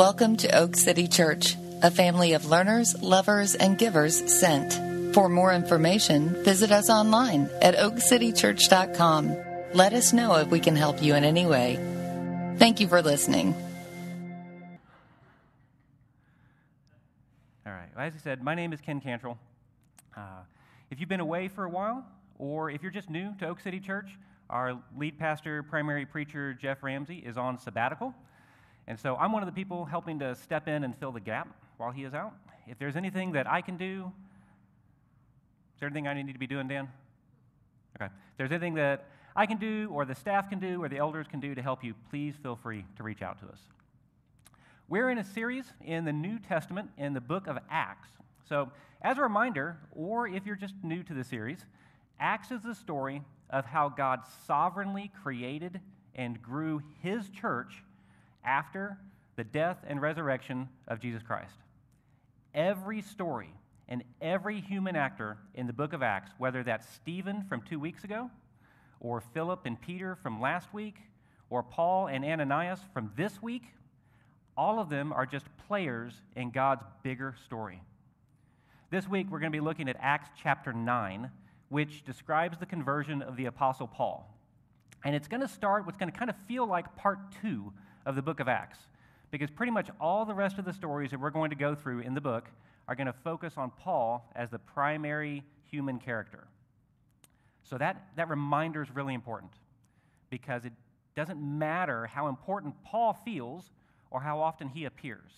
Welcome to Oak City Church, a family of learners, lovers, and givers sent. For more information, visit us online at oakcitychurch.com. Let us know if we can help you in any way. Thank you for listening. All right. Well, as I said, my name is Ken Cantrell. Uh, if you've been away for a while, or if you're just new to Oak City Church, our lead pastor, primary preacher, Jeff Ramsey, is on sabbatical. And so I'm one of the people helping to step in and fill the gap while he is out. If there's anything that I can do, is there anything I need to be doing, Dan? Okay. If there's anything that I can do, or the staff can do, or the elders can do to help you, please feel free to reach out to us. We're in a series in the New Testament in the book of Acts. So, as a reminder, or if you're just new to the series, Acts is the story of how God sovereignly created and grew his church after the death and resurrection of Jesus Christ. Every story and every human actor in the book of Acts, whether that's Stephen from two weeks ago, or Philip and Peter from last week, or Paul and Ananias from this week, all of them are just players in God's bigger story. This week, we're going to be looking at Acts chapter 9, which describes the conversion of the Apostle Paul. And it's going to start what's going to kind of feel like part two of the book of Acts, because pretty much all the rest of the stories that we're going to go through in the book are going to focus on Paul as the primary human character. So that, that reminder is really important because it doesn't matter how important Paul feels or how often he appears.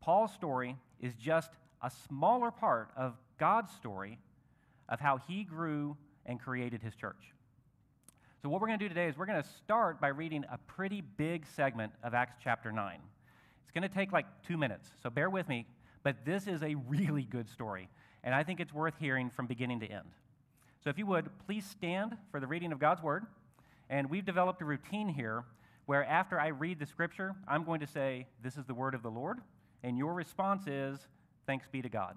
Paul's story is just a smaller part of God's story of how he grew and created his church. So, what we're going to do today is we're going to start by reading a pretty big segment of Acts chapter 9. It's going to take like two minutes, so bear with me, but this is a really good story, and I think it's worth hearing from beginning to end. So, if you would, please stand for the reading of God's word. And we've developed a routine here where after I read the scripture, I'm going to say, This is the word of the Lord, and your response is, Thanks be to God.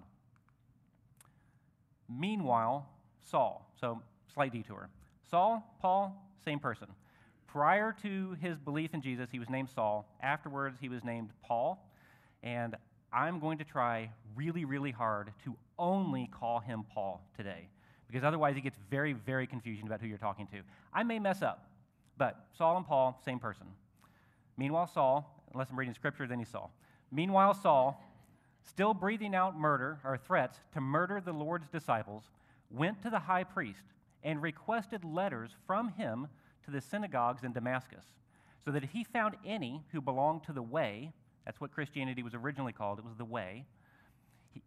Meanwhile, Saul, so slight detour. Saul, Paul, same person. Prior to his belief in Jesus, he was named Saul. Afterwards, he was named Paul. And I'm going to try really, really hard to only call him Paul today, because otherwise he gets very, very confused about who you're talking to. I may mess up, but Saul and Paul, same person. Meanwhile, Saul, unless I'm reading scripture, then he's Saul. Meanwhile, Saul, still breathing out murder or threats to murder the Lord's disciples, went to the high priest and requested letters from him to the synagogues in Damascus, so that if he found any who belonged to the way, that's what Christianity was originally called, it was the way,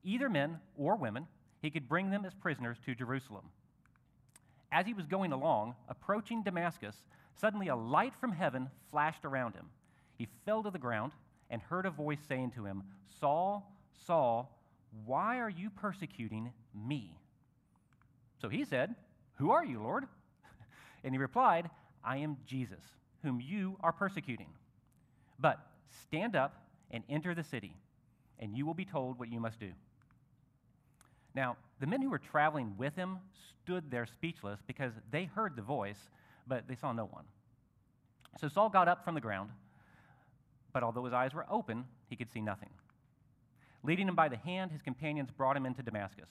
either men or women, he could bring them as prisoners to Jerusalem. As he was going along, approaching Damascus, suddenly a light from heaven flashed around him. He fell to the ground and heard a voice saying to him, Saul, Saul, why are you persecuting me? So he said, who are you, Lord? And he replied, I am Jesus, whom you are persecuting. But stand up and enter the city, and you will be told what you must do. Now, the men who were traveling with him stood there speechless because they heard the voice, but they saw no one. So Saul got up from the ground, but although his eyes were open, he could see nothing. Leading him by the hand, his companions brought him into Damascus.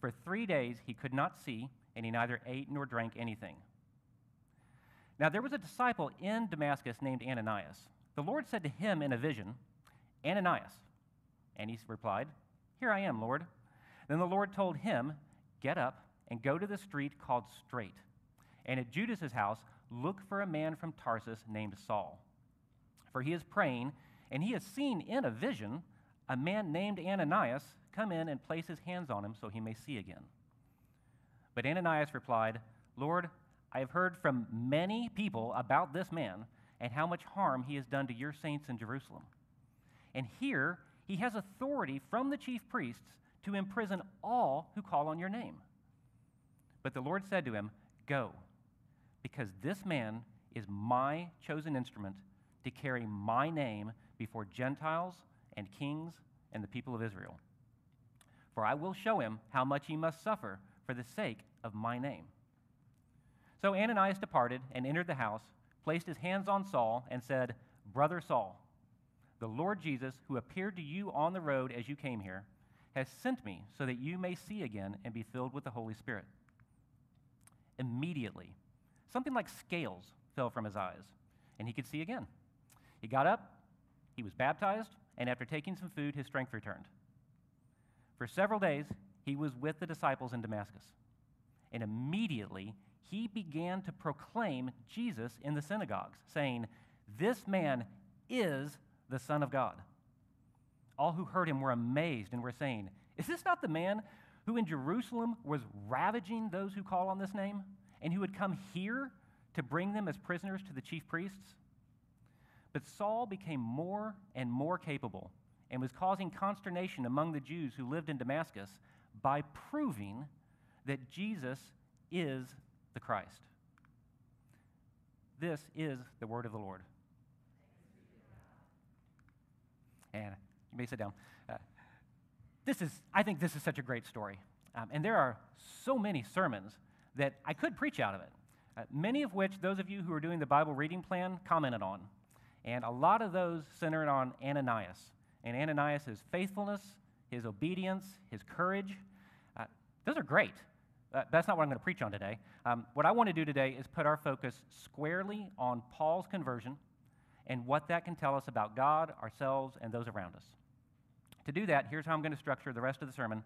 For three days he could not see and he neither ate nor drank anything. Now there was a disciple in Damascus named Ananias. The Lord said to him in a vision, Ananias. And he replied, Here I am, Lord. Then the Lord told him, Get up and go to the street called Straight, and at Judas's house look for a man from Tarsus named Saul. For he is praying, and he has seen in a vision a man named Ananias come in and place his hands on him so he may see again. But Ananias replied, Lord, I have heard from many people about this man and how much harm he has done to your saints in Jerusalem. And here he has authority from the chief priests to imprison all who call on your name. But the Lord said to him, Go, because this man is my chosen instrument to carry my name before Gentiles and kings and the people of Israel. For I will show him how much he must suffer for the sake of my name. So Ananias departed and entered the house, placed his hands on Saul, and said, Brother Saul. the Lord Jesus, who appeared to you on the road as you came here, has sent me so that you may see again and be filled with the Holy Spirit. Immediately, something like scales fell from his eyes, and he could see again. He got up, he was baptized, and after taking some food, his strength returned. For several days, he was with the disciples in Damascus, and immediately he began to proclaim Jesus in the synagogues, saying, This man is the Son of God. All who heard him were amazed and were saying, Is this not the man who in Jerusalem was ravaging those who call on this name, and who had come here to bring them as prisoners to the chief priests? But Saul became more and more capable and was causing consternation among the Jews who lived in Damascus by proving that Jesus is the Christ. This is the word of the Lord. And you may sit down. Uh, this is, I think this is such a great story. Um, and there are so many sermons that I could preach out of it, uh, many of which those of you who are doing the Bible reading plan commented on. And a lot of those centered on Ananias and Ananias' faithfulness, his obedience, his courage. Uh, those are great. Uh, that's not what I'm going to preach on today. Um, what I want to do today is put our focus squarely on Paul's conversion and what that can tell us about God, ourselves, and those around us. To do that, here's how I'm going to structure the rest of the sermon.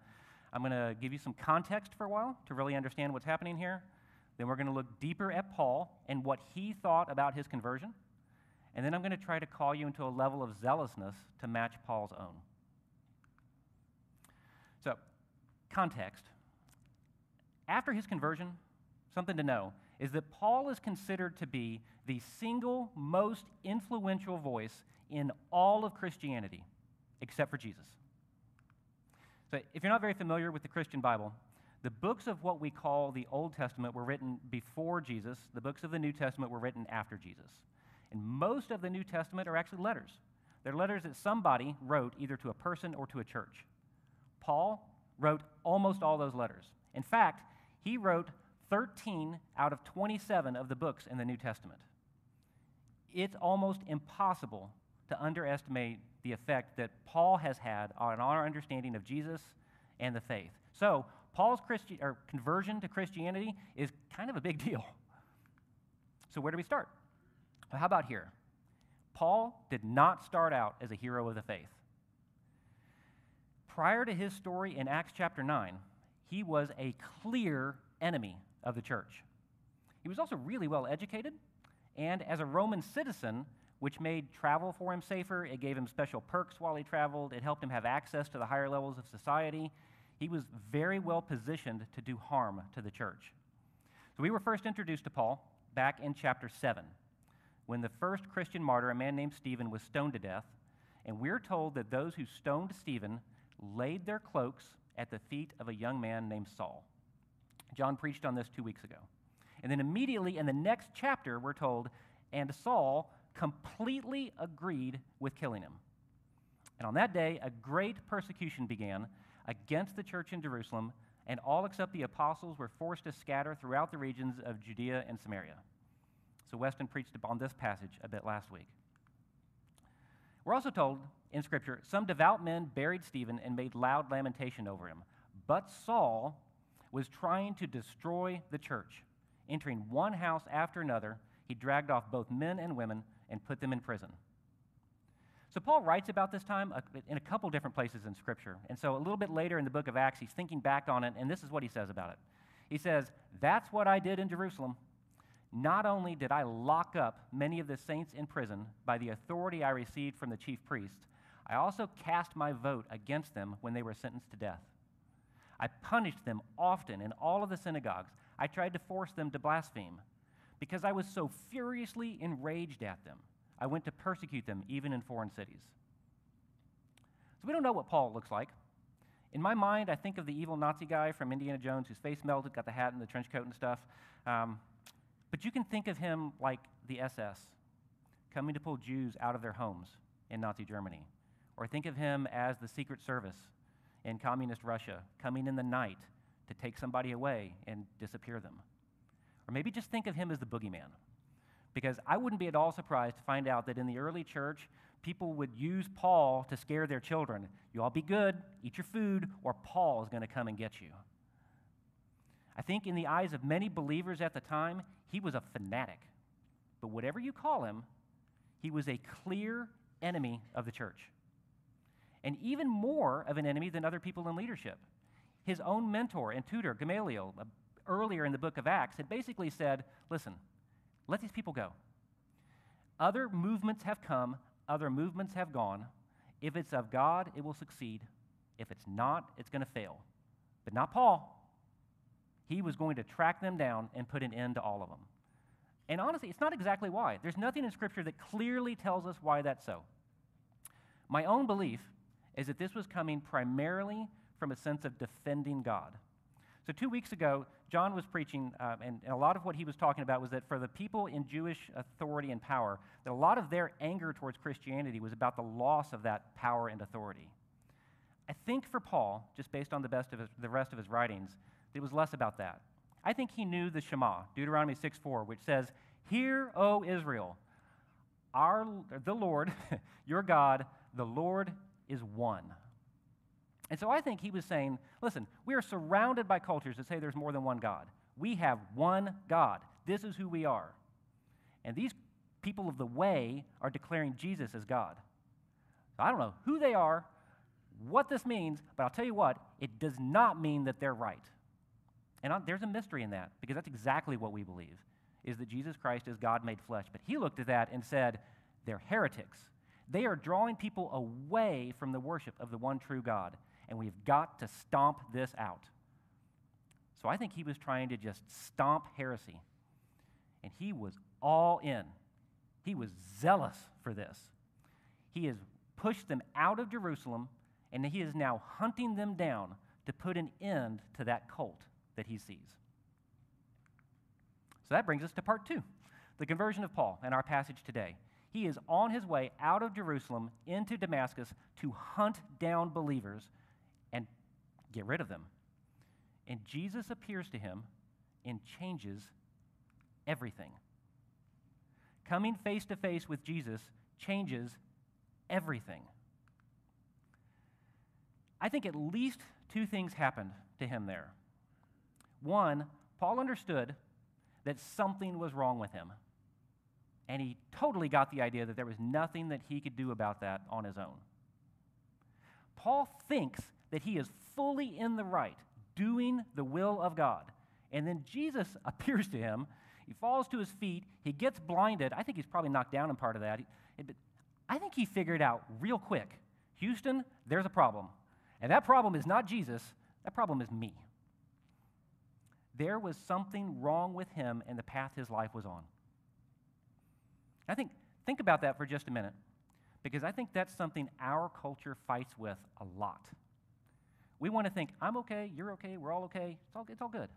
I'm going to give you some context for a while to really understand what's happening here. Then we're going to look deeper at Paul and what he thought about his conversion. And then I'm going to try to call you into a level of zealousness to match Paul's own. So, context. After his conversion, something to know is that Paul is considered to be the single most influential voice in all of Christianity, except for Jesus. So, if you're not very familiar with the Christian Bible, the books of what we call the Old Testament were written before Jesus, the books of the New Testament were written after Jesus. And most of the New Testament are actually letters. They're letters that somebody wrote either to a person or to a church. Paul wrote almost all those letters. In fact, he wrote 13 out of 27 of the books in the New Testament. It's almost impossible to underestimate the effect that Paul has had on our understanding of Jesus and the faith. So, Paul's Christi- or conversion to Christianity is kind of a big deal. So, where do we start? Well, how about here? Paul did not start out as a hero of the faith. Prior to his story in Acts chapter 9, he was a clear enemy of the church. He was also really well educated, and as a Roman citizen, which made travel for him safer, it gave him special perks while he traveled, it helped him have access to the higher levels of society. He was very well positioned to do harm to the church. So we were first introduced to Paul back in chapter 7 when the first Christian martyr, a man named Stephen, was stoned to death. And we're told that those who stoned Stephen laid their cloaks at the feet of a young man named Saul. John preached on this two weeks ago. And then immediately in the next chapter, we're told, and Saul completely agreed with killing him. And on that day, a great persecution began against the church in Jerusalem, and all except the apostles were forced to scatter throughout the regions of Judea and Samaria. So Weston preached on this passage a bit last week. We're also told in Scripture some devout men buried Stephen and made loud lamentation over him. But Saul was trying to destroy the church. Entering one house after another, he dragged off both men and women and put them in prison. So Paul writes about this time in a couple different places in Scripture. And so a little bit later in the book of Acts, he's thinking back on it, and this is what he says about it. He says, That's what I did in Jerusalem. Not only did I lock up many of the saints in prison by the authority I received from the chief priests, I also cast my vote against them when they were sentenced to death. I punished them often in all of the synagogues. I tried to force them to blaspheme. Because I was so furiously enraged at them, I went to persecute them even in foreign cities. So we don't know what Paul looks like. In my mind, I think of the evil Nazi guy from Indiana Jones whose face melted, got the hat and the trench coat and stuff. Um, but you can think of him like the SS, coming to pull Jews out of their homes in Nazi Germany. Or think of him as the Secret Service in communist Russia, coming in the night to take somebody away and disappear them. Or maybe just think of him as the boogeyman. Because I wouldn't be at all surprised to find out that in the early church, people would use Paul to scare their children. You all be good, eat your food, or Paul is going to come and get you. I think in the eyes of many believers at the time, he was a fanatic. But whatever you call him, he was a clear enemy of the church. And even more of an enemy than other people in leadership. His own mentor and tutor, Gamaliel, uh, earlier in the book of Acts, had basically said, Listen, let these people go. Other movements have come, other movements have gone. If it's of God, it will succeed. If it's not, it's going to fail. But not Paul. He was going to track them down and put an end to all of them. And honestly, it's not exactly why. There's nothing in Scripture that clearly tells us why that's so. My own belief is that this was coming primarily from a sense of defending God. So, two weeks ago, John was preaching, um, and, and, a lot of what he was talking about was that for the people in Jewish authority and power, that a lot of their anger towards Christianity was about the loss of that power and authority. I think for Paul, just based on the, best of his, the rest of his writings, it was less about that. I think he knew the Shema, Deuteronomy 6 4, which says, Hear, O Israel, our, the Lord, your God, the Lord is one. And so I think he was saying, listen, we are surrounded by cultures that say there's more than one God. We have one God. This is who we are. And these people of the way are declaring Jesus as God. I don't know who they are, what this means, but I'll tell you what, it does not mean that they're right. And there's a mystery in that because that's exactly what we believe is that Jesus Christ is God made flesh. But he looked at that and said, they're heretics. They are drawing people away from the worship of the one true God and we've got to stomp this out. So I think he was trying to just stomp heresy. And he was all in. He was zealous for this. He has pushed them out of Jerusalem, and he is now hunting them down to put an end to that cult that he sees. So that brings us to part two the conversion of Paul and our passage today. He is on his way out of Jerusalem into Damascus to hunt down believers and get rid of them. And Jesus appears to him and changes everything. Coming face to face with Jesus changes everything. I think at least two things happened to him there. One, Paul understood that something was wrong with him. And he totally got the idea that there was nothing that he could do about that on his own. Paul thinks that he is fully in the right, doing the will of God. And then Jesus appears to him. He falls to his feet. He gets blinded. I think he's probably knocked down in part of that. But I think he figured out real quick Houston, there's a problem. And that problem is not Jesus, that problem is me. There was something wrong with him and the path his life was on. I think, think about that for just a minute, because I think that's something our culture fights with a lot. We want to think, I'm okay, you're okay, we're all okay, it's all, it's all good.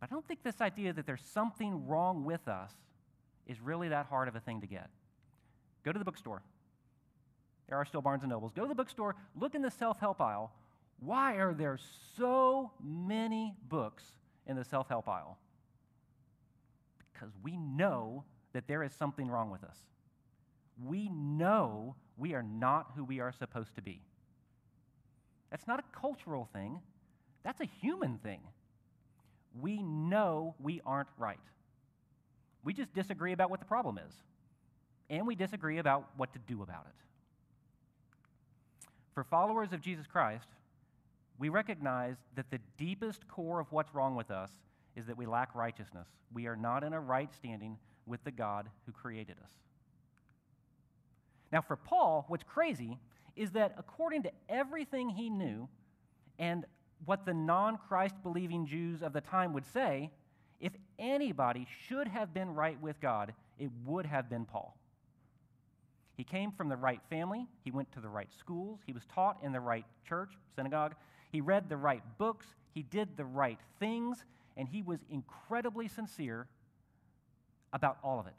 But I don't think this idea that there's something wrong with us is really that hard of a thing to get. Go to the bookstore. There are still Barnes and Nobles. Go to the bookstore, look in the self help aisle. Why are there so many books in the self help aisle? Because we know that there is something wrong with us. We know we are not who we are supposed to be. That's not a cultural thing, that's a human thing. We know we aren't right. We just disagree about what the problem is, and we disagree about what to do about it. For followers of Jesus Christ, we recognize that the deepest core of what's wrong with us is that we lack righteousness. We are not in a right standing with the God who created us. Now, for Paul, what's crazy is that according to everything he knew and what the non Christ believing Jews of the time would say, if anybody should have been right with God, it would have been Paul. He came from the right family, he went to the right schools, he was taught in the right church, synagogue, he read the right books, he did the right things, and he was incredibly sincere about all of it.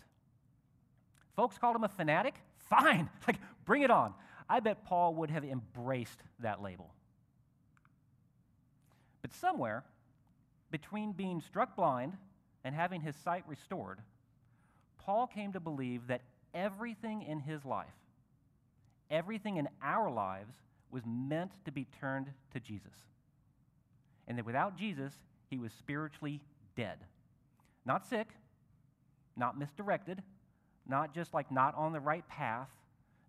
Folks called him a fanatic. Fine, like bring it on. I bet Paul would have embraced that label. But somewhere between being struck blind and having his sight restored, Paul came to believe that everything in his life, everything in our lives was meant to be turned to Jesus. And that without Jesus, he was spiritually dead. Not sick, not misdirected, not just like not on the right path,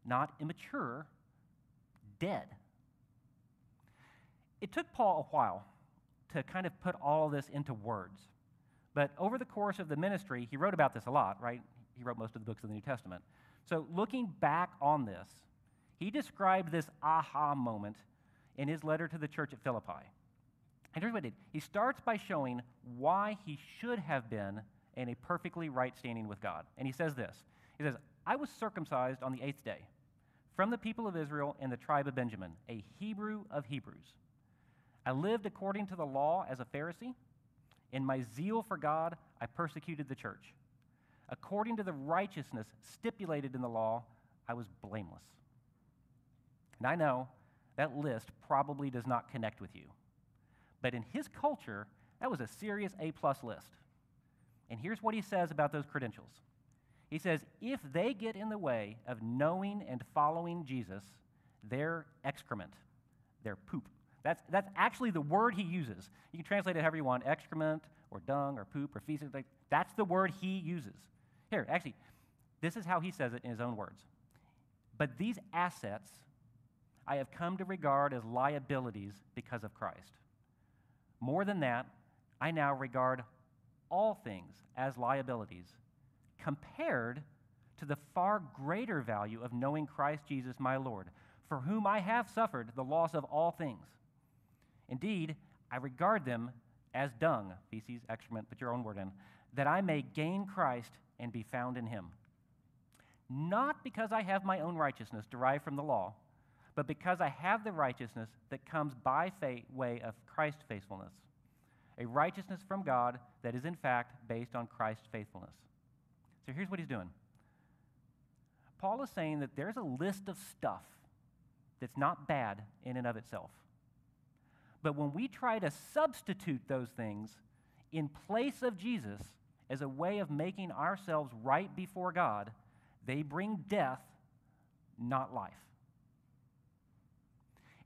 not immature, dead. It took Paul a while to kind of put all this into words. But over the course of the ministry, he wrote about this a lot, right? He wrote most of the books of the New Testament. So looking back on this, he described this aha moment in his letter to the church at Philippi. And here's what he did he starts by showing why he should have been in a perfectly right standing with God. And he says this He says, I was circumcised on the eighth day from the people of Israel and the tribe of Benjamin, a Hebrew of Hebrews. I lived according to the law as a Pharisee. In my zeal for God, I persecuted the church. According to the righteousness stipulated in the law, I was blameless. And I know that list probably does not connect with you. But in his culture, that was a serious A plus list. And here's what he says about those credentials He says, if they get in the way of knowing and following Jesus, they're excrement, they're poop. That's, that's actually the word he uses. You can translate it however you want excrement or dung or poop or feces. That's the word he uses. Here, actually, this is how he says it in his own words. But these assets I have come to regard as liabilities because of Christ. More than that, I now regard all things as liabilities compared to the far greater value of knowing Christ Jesus my Lord, for whom I have suffered the loss of all things. Indeed, I regard them as dung, feces, excrement, put your own word in, that I may gain Christ and be found in him. Not because I have my own righteousness derived from the law, but because I have the righteousness that comes by faith, way of Christ's faithfulness, a righteousness from God that is in fact based on Christ's faithfulness. So here's what he's doing. Paul is saying that there's a list of stuff that's not bad in and of itself. But when we try to substitute those things in place of Jesus as a way of making ourselves right before God, they bring death, not life.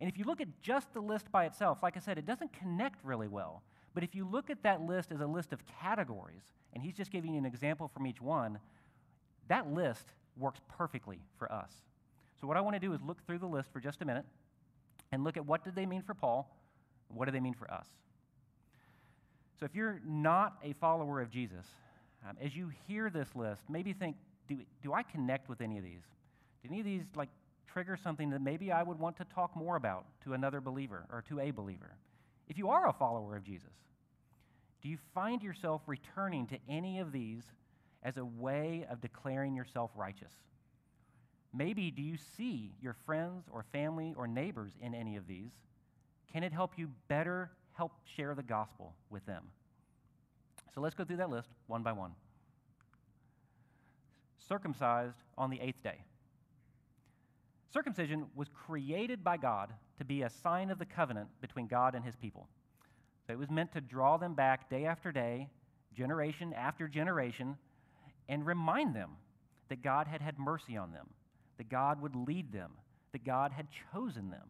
And if you look at just the list by itself, like I said, it doesn't connect really well. But if you look at that list as a list of categories, and he's just giving you an example from each one, that list works perfectly for us. So what I want to do is look through the list for just a minute and look at what did they mean for Paul, what do they mean for us. So if you're not a follower of Jesus, um, as you hear this list, maybe think, do, do I connect with any of these? Do any of these like trigger something that maybe I would want to talk more about to another believer or to a believer? If you are a follower of Jesus, do you find yourself returning to any of these as a way of declaring yourself righteous? Maybe do you see your friends or family or neighbors in any of these? Can it help you better help share the gospel with them? So let's go through that list one by one. Circumcised on the eighth day. Circumcision was created by God to be a sign of the covenant between God and his people. So it was meant to draw them back day after day, generation after generation, and remind them that God had had mercy on them, that God would lead them, that God had chosen them.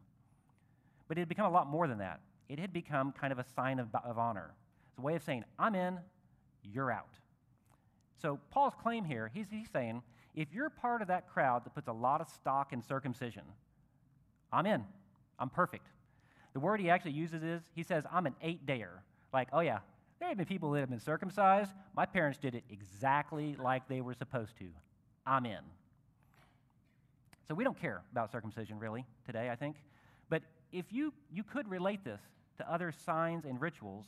But it had become a lot more than that. It had become kind of a sign of, of honor. It's a way of saying, I'm in, you're out. So Paul's claim here, he's, he's saying, if you're part of that crowd that puts a lot of stock in circumcision, I'm in. I'm perfect. The word he actually uses is, he says, I'm an eight dayer. Like, oh yeah, there have been people that have been circumcised. My parents did it exactly like they were supposed to. I'm in. So we don't care about circumcision really today, I think. But if you, you could relate this to other signs and rituals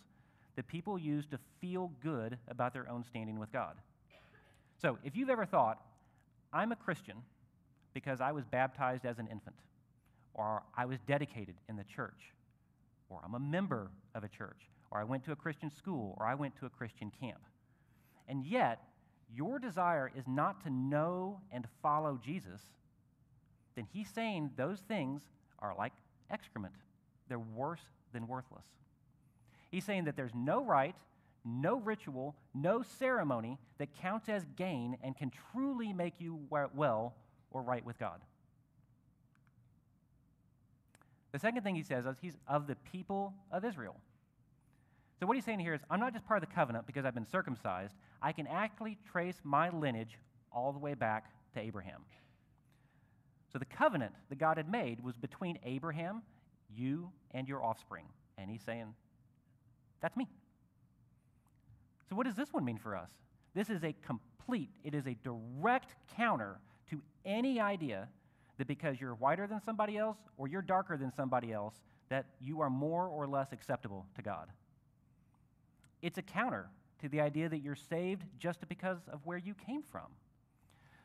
that people use to feel good about their own standing with God. So if you've ever thought, I'm a Christian because I was baptized as an infant, or I was dedicated in the church, or I'm a member of a church, or I went to a Christian school, or I went to a Christian camp. And yet, your desire is not to know and follow Jesus, then he's saying those things are like excrement. They're worse than worthless. He's saying that there's no right no ritual, no ceremony that counts as gain and can truly make you well or right with God. The second thing he says is he's of the people of Israel. So what he's saying here is I'm not just part of the covenant because I've been circumcised. I can actually trace my lineage all the way back to Abraham. So the covenant that God had made was between Abraham, you, and your offspring. And he's saying, that's me. So what does this one mean for us? This is a complete, it is a direct counter to any idea that because you're whiter than somebody else or you're darker than somebody else, that you are more or less acceptable to God. It's a counter to the idea that you're saved just because of where you came from.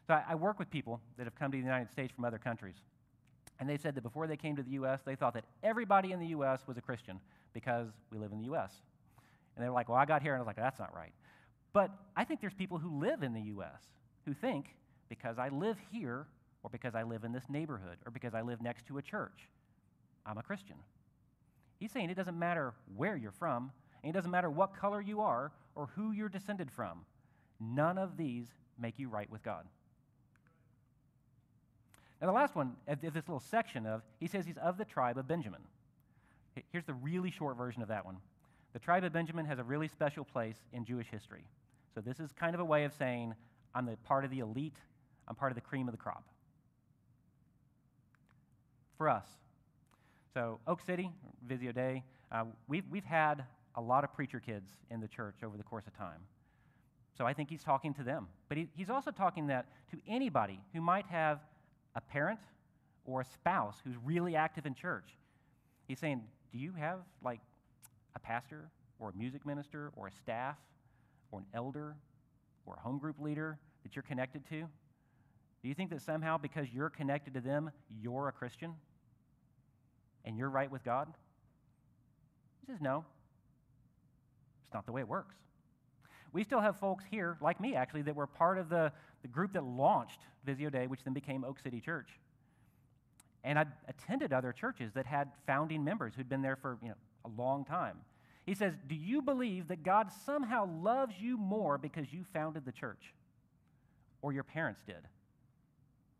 So I, I work with people that have come to the United States from other countries. And they said that before they came to the U.S., they thought that everybody in the U.S. was a Christian because we live in the U.S. And they were like, well, I got here, and I was like, that's not right. But I think there's people who live in the U.S. who think because I live here, or because I live in this neighborhood, or because I live next to a church, I'm a Christian. He's saying it doesn't matter where you're from, and it doesn't matter what color you are or who you're descended from. None of these make you right with God. Now, the last one uh, of this little section of, he says he's of the tribe of Benjamin. Here's the really short version of that one. The tribe of Benjamin has a really special place in Jewish history. So, this is kind of a way of saying, I'm the part of the elite, I'm part of the cream of the crop. For us, so Oak City, Visio Dei, uh, we've, we've had a lot of preacher kids in the church over the course of time. So I think he's talking to them. But he, he's also talking that to anybody who might have a parent or a spouse who's really active in church. He's saying, Do you have like a pastor or a music minister or a staff or an elder or a home group leader that you're connected to? Do you think that somehow because you're connected to them, you're a Christian and you're right with God? He says, No. It's not the way it works. We still have folks here, like me actually, that were part of the, the group that launched Visio Dei, which then became Oak City Church. And I attended other churches that had founding members who'd been there for you know, a long time. He says, Do you believe that God somehow loves you more because you founded the church or your parents did?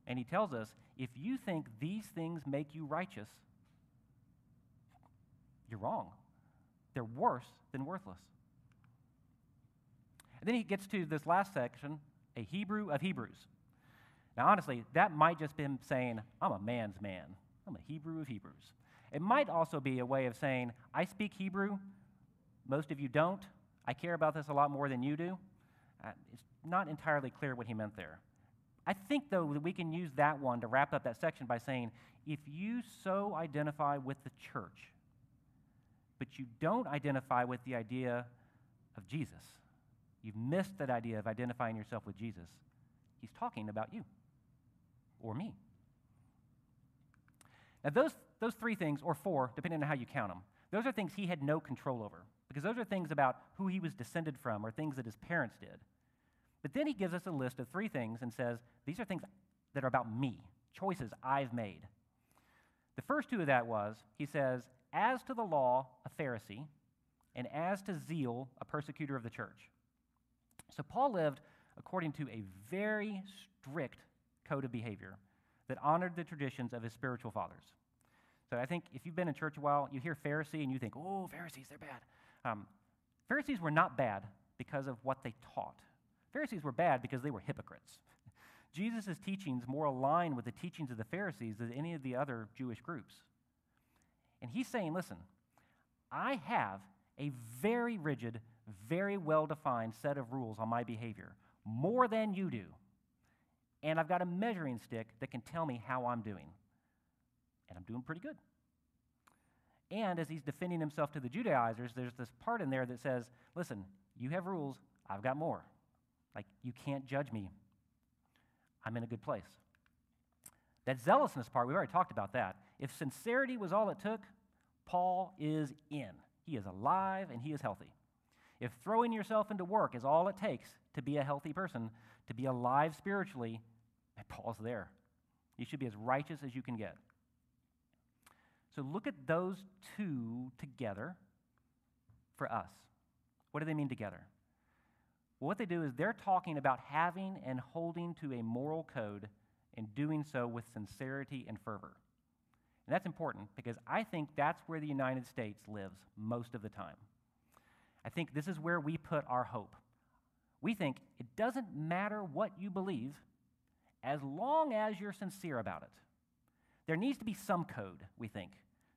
And he tells us, if you think these things make you righteous, you're wrong. They're worse than worthless. And then he gets to this last section, a Hebrew of Hebrews. Now, honestly, that might just be him saying, I'm a man's man. I'm a Hebrew of Hebrews. It might also be a way of saying, I speak Hebrew, most of you don't. I care about this a lot more than you do. Uh, it's not entirely clear what he meant there. I think, though, that we can use that one to wrap up that section by saying, if you so identify with the church, but you don't identify with the idea of Jesus, you've missed that idea of identifying yourself with Jesus. He's talking about you or me. Now, those, those three things, or four, depending on how you count them, those are things he had no control over because those are things about who he was descended from or things that his parents did. But then he gives us a list of three things and says, These are things that are about me, choices I've made. The first two of that was, he says, As to the law, a Pharisee, and as to zeal, a persecutor of the church. So Paul lived according to a very strict code of behavior that honored the traditions of his spiritual fathers. So I think if you've been in church a while, you hear Pharisee and you think, oh, Pharisees, they're bad. Um, Pharisees were not bad because of what they taught. Pharisees were bad because they were hypocrites. Jesus' teachings more align with the teachings of the Pharisees than any of the other Jewish groups. And he's saying, listen, I have a very rigid, very well defined set of rules on my behavior, more than you do. And I've got a measuring stick that can tell me how I'm doing. And I'm doing pretty good. And as he's defending himself to the Judaizers, there's this part in there that says, listen, you have rules, I've got more. Like, you can't judge me. I'm in a good place. That zealousness part, we've already talked about that. If sincerity was all it took, Paul is in. He is alive and he is healthy. If throwing yourself into work is all it takes to be a healthy person, to be alive spiritually, Paul's there. You should be as righteous as you can get. So look at those two together for us. What do they mean together? Well, what they do is they're talking about having and holding to a moral code and doing so with sincerity and fervor. And that's important because I think that's where the United States lives most of the time. I think this is where we put our hope. We think it doesn't matter what you believe as long as you're sincere about it. There needs to be some code, we think,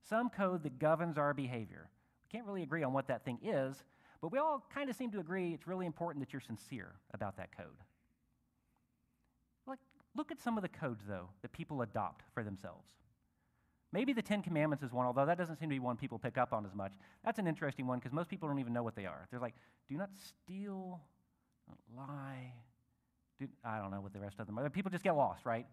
some code that governs our behavior. We can't really agree on what that thing is, but we all kind of seem to agree it's really important that you're sincere about that code. Like, look at some of the codes, though, that people adopt for themselves. Maybe the Ten Commandments is one, although that doesn't seem to be one people pick up on as much. That's an interesting one because most people don't even know what they are. They're like, do not steal, don't lie. Do, I don't know what the rest of them are. People just get lost, right?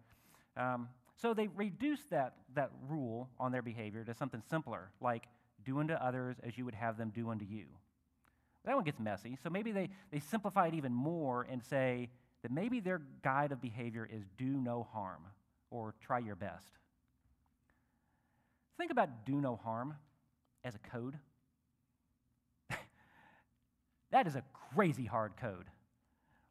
Um, so they reduce that, that rule on their behavior to something simpler, like do unto others as you would have them do unto you. That one gets messy. So maybe they, they simplify it even more and say that maybe their guide of behavior is do no harm or try your best. Think about do no harm as a code. that is a crazy hard code.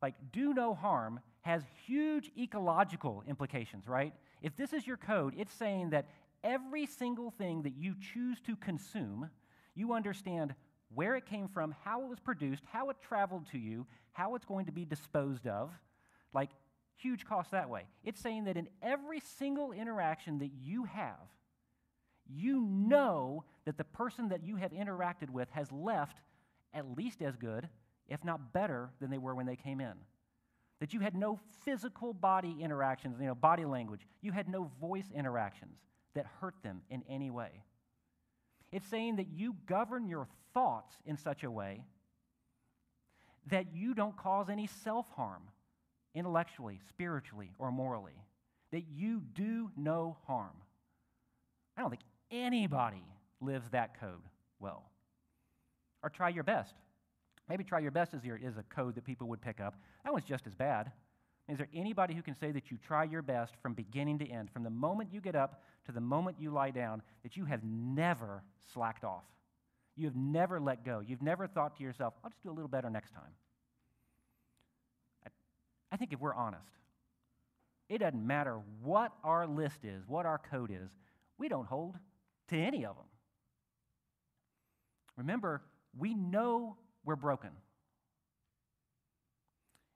Like, do no harm has huge ecological implications, right? If this is your code, it's saying that every single thing that you choose to consume, you understand where it came from, how it was produced, how it traveled to you, how it's going to be disposed of. Like, huge cost that way. It's saying that in every single interaction that you have, you know that the person that you have interacted with has left at least as good, if not better, than they were when they came in. That you had no physical body interactions, you know, body language. You had no voice interactions that hurt them in any way. It's saying that you govern your thoughts in such a way that you don't cause any self harm intellectually, spiritually, or morally. That you do no harm. I don't think anybody lives that code well. Or try your best. Maybe try your best is, your, is a code that people would pick up. That one's just as bad. Is there anybody who can say that you try your best from beginning to end, from the moment you get up to the moment you lie down, that you have never slacked off? You have never let go. You've never thought to yourself, I'll just do a little better next time. I, I think if we're honest, it doesn't matter what our list is, what our code is, we don't hold to any of them. Remember, we know we're broken.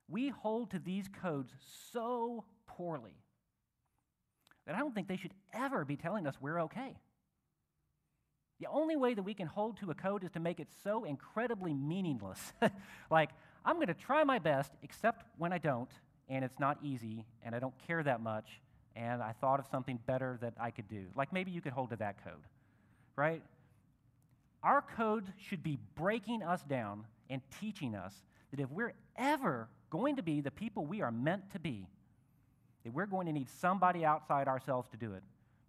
We hold to these codes so poorly that I don't think they should ever be telling us we're okay. The only way that we can hold to a code is to make it so incredibly meaningless. like, I'm going to try my best, except when I don't, and it's not easy, and I don't care that much, and I thought of something better that I could do. Like, maybe you could hold to that code, right? Our code should be breaking us down and teaching us that if we're ever going to be the people we are meant to be, that we're going to need somebody outside ourselves to do it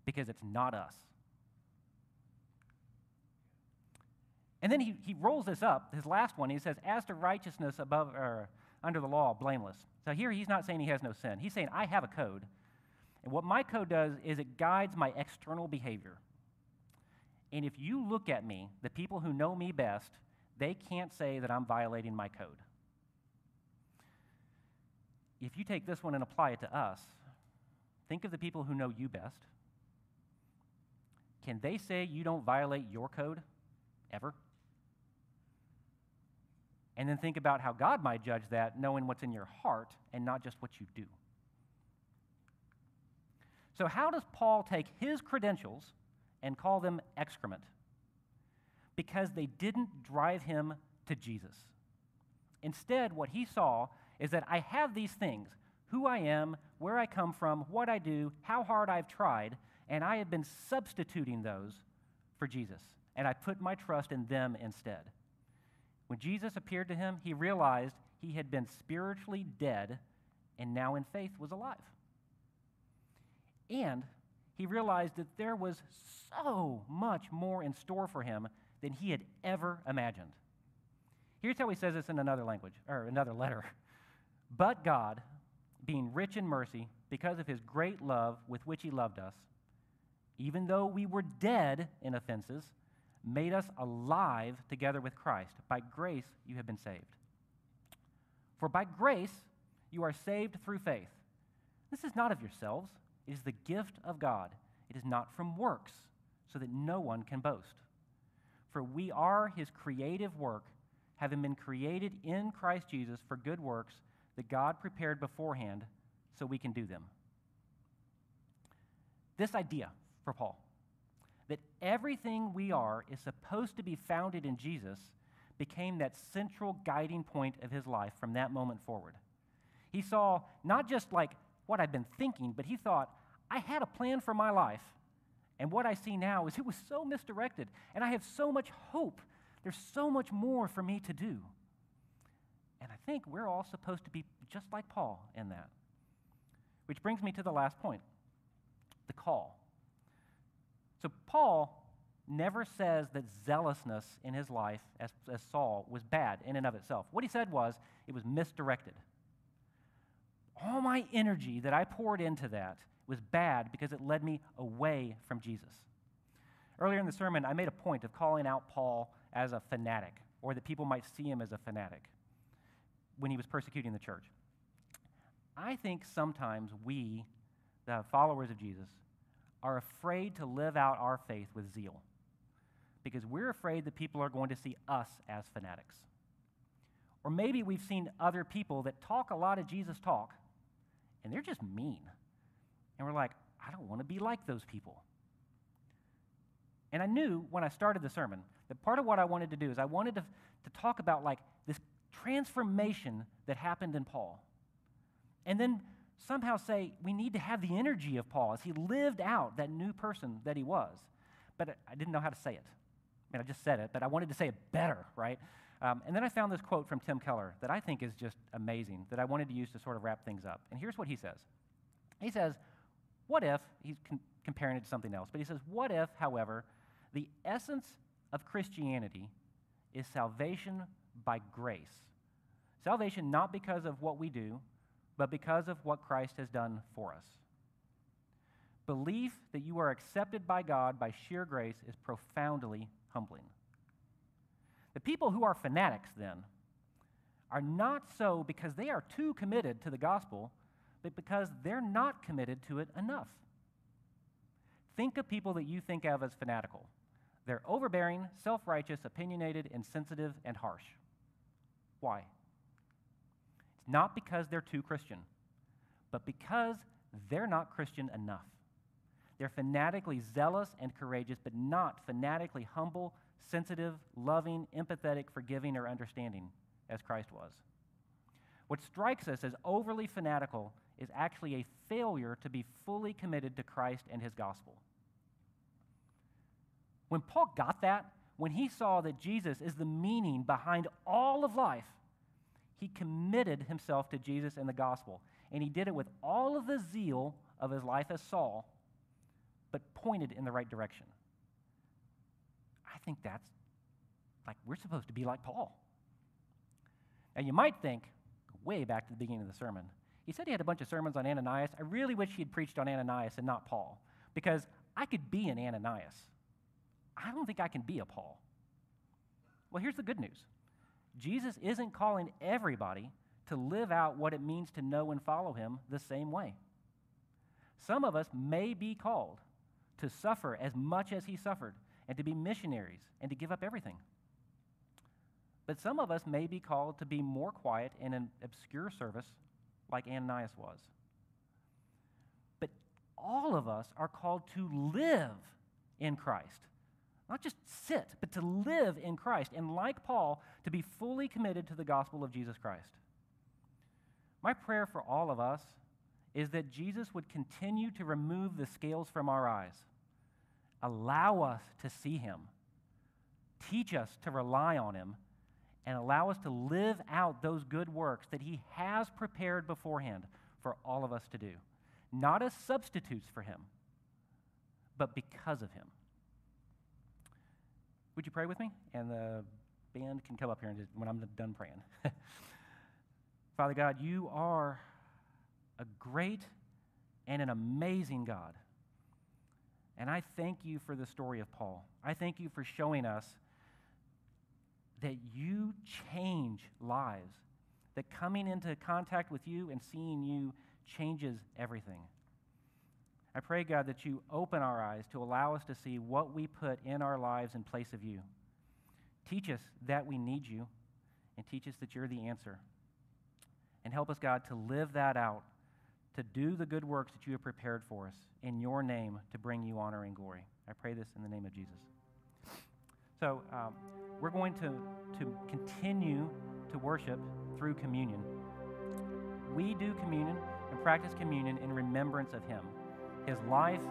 because it's not us. And then he, he rolls this up, his last one. He says, As to righteousness above or under the law, blameless. So here he's not saying he has no sin. He's saying, I have a code. And what my code does is it guides my external behavior. And if you look at me, the people who know me best, they can't say that I'm violating my code. If you take this one and apply it to us, think of the people who know you best. Can they say you don't violate your code ever? And then think about how God might judge that, knowing what's in your heart and not just what you do. So, how does Paul take his credentials and call them excrement? Because they didn't drive him to Jesus. Instead, what he saw is that I have these things who I am, where I come from, what I do, how hard I've tried, and I have been substituting those for Jesus. And I put my trust in them instead. When Jesus appeared to him, he realized he had been spiritually dead and now in faith was alive. And he realized that there was so much more in store for him than he had ever imagined. Here's how he says this in another language, or another letter. But God, being rich in mercy, because of his great love with which he loved us, even though we were dead in offenses, made us alive together with Christ. By grace you have been saved. For by grace you are saved through faith. This is not of yourselves, it is the gift of God. it is not from works, so that no one can boast. For we are his creative work, having been created in Christ Jesus for good works that God prepared beforehand so we can do them. This idea for Paul that everything we are is supposed to be founded in Jesus became that central guiding point of his life from that moment forward. He saw not just like what I'd been thinking, but he thought, I had a plan for my life. And what I see now is it was so misdirected, and I have so much hope. There's so much more for me to do. And I think we're all supposed to be just like Paul in that. Which brings me to the last point the call. So, Paul never says that zealousness in his life as, as Saul was bad in and of itself. What he said was it was misdirected. All my energy that I poured into that was bad because it led me away from Jesus. Earlier in the sermon, I made a point of calling out Paul as a fanatic, or that people might see him as a fanatic when he was persecuting the church. I think sometimes we, the followers of Jesus, are afraid to live out our faith with zeal because we're afraid that people are going to see us as fanatics. Or maybe we've seen other people that talk a lot of Jesus talk, and they're just mean. And we're like, I don't want to be like those people. And I knew when I started the sermon that part of what I wanted to do is I wanted to, to talk about like this transformation that happened in Paul. And then somehow say we need to have the energy of Paul as he lived out that new person that he was. But I didn't know how to say it. I mean, I just said it, but I wanted to say it better, right? Um, and then I found this quote from Tim Keller that I think is just amazing, that I wanted to use to sort of wrap things up. And here's what he says He says, What if, he's comparing it to something else, but he says, What if, however, the essence of Christianity is salvation by grace? Salvation not because of what we do, but because of what Christ has done for us. Belief that you are accepted by God by sheer grace is profoundly humbling. The people who are fanatics, then, are not so because they are too committed to the gospel, but because they're not committed to it enough. Think of people that you think of as fanatical. They're overbearing, self righteous, opinionated, insensitive, and harsh. Why? It's not because they're too Christian, but because they're not Christian enough. They're fanatically zealous and courageous, but not fanatically humble, sensitive, loving, empathetic, forgiving, or understanding as Christ was. What strikes us as overly fanatical is actually a failure to be fully committed to Christ and his gospel. When Paul got that, when he saw that Jesus is the meaning behind all of life, he committed himself to Jesus and the gospel. And he did it with all of the zeal of his life as Saul but pointed in the right direction. I think that's like we're supposed to be like Paul. Now, you might think, way back to the beginning of the sermon, he said he had a bunch of sermons on Ananias. I really wish he had preached on Ananias and not Paul, because I could be an Ananias. I don't think I can be a Paul. Well, here's the good news Jesus isn't calling everybody to live out what it means to know and follow him the same way. Some of us may be called to suffer as much as he suffered, and to be missionaries, and to give up everything. But some of us may be called to be more quiet in an obscure service like Ananias was. But all of us are called to live in Christ. Not just sit, but to live in Christ. And like Paul, to be fully committed to the gospel of Jesus Christ. My prayer for all of us is that Jesus would continue to remove the scales from our eyes allow us to see Him, teach us to rely on Him, and allow us to live out those good works that He has prepared beforehand for all of us to do. Not as substitutes for Him, but because of Him. Would you pray with me? And the band can come up here and when I'm done praying. Father God, you are a great and an amazing God. And I thank you for the story of Paul. I thank you for showing us that you change lives, that coming into contact with you and seeing you changes everything. I pray, God, that you open our eyes to allow us to see what we put in our lives in place of you. Teach us that we need you, and teach us that you're the answer. And help us, God, to live that out, to do the good works that you have prepared for us in your name to bring you honor and glory. I pray this in the name of Jesus. So, um, we're going to, to continue to worship through communion. We do communion and practice communion in remembrance of Him, His life,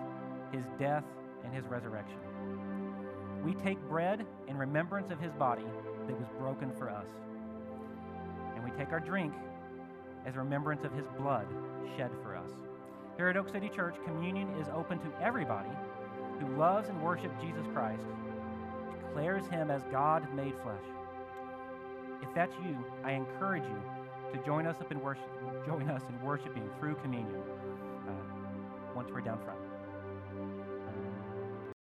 His death, and His resurrection. We take bread in remembrance of His body that was broken for us. And we take our drink as remembrance of His blood shed for us. Here at Oak City Church, communion is open to everybody who loves and worships Jesus Christ, declares Him as God made flesh. If that's you, I encourage you to join us up in worship, join us in worshiping through communion uh, once we're down front.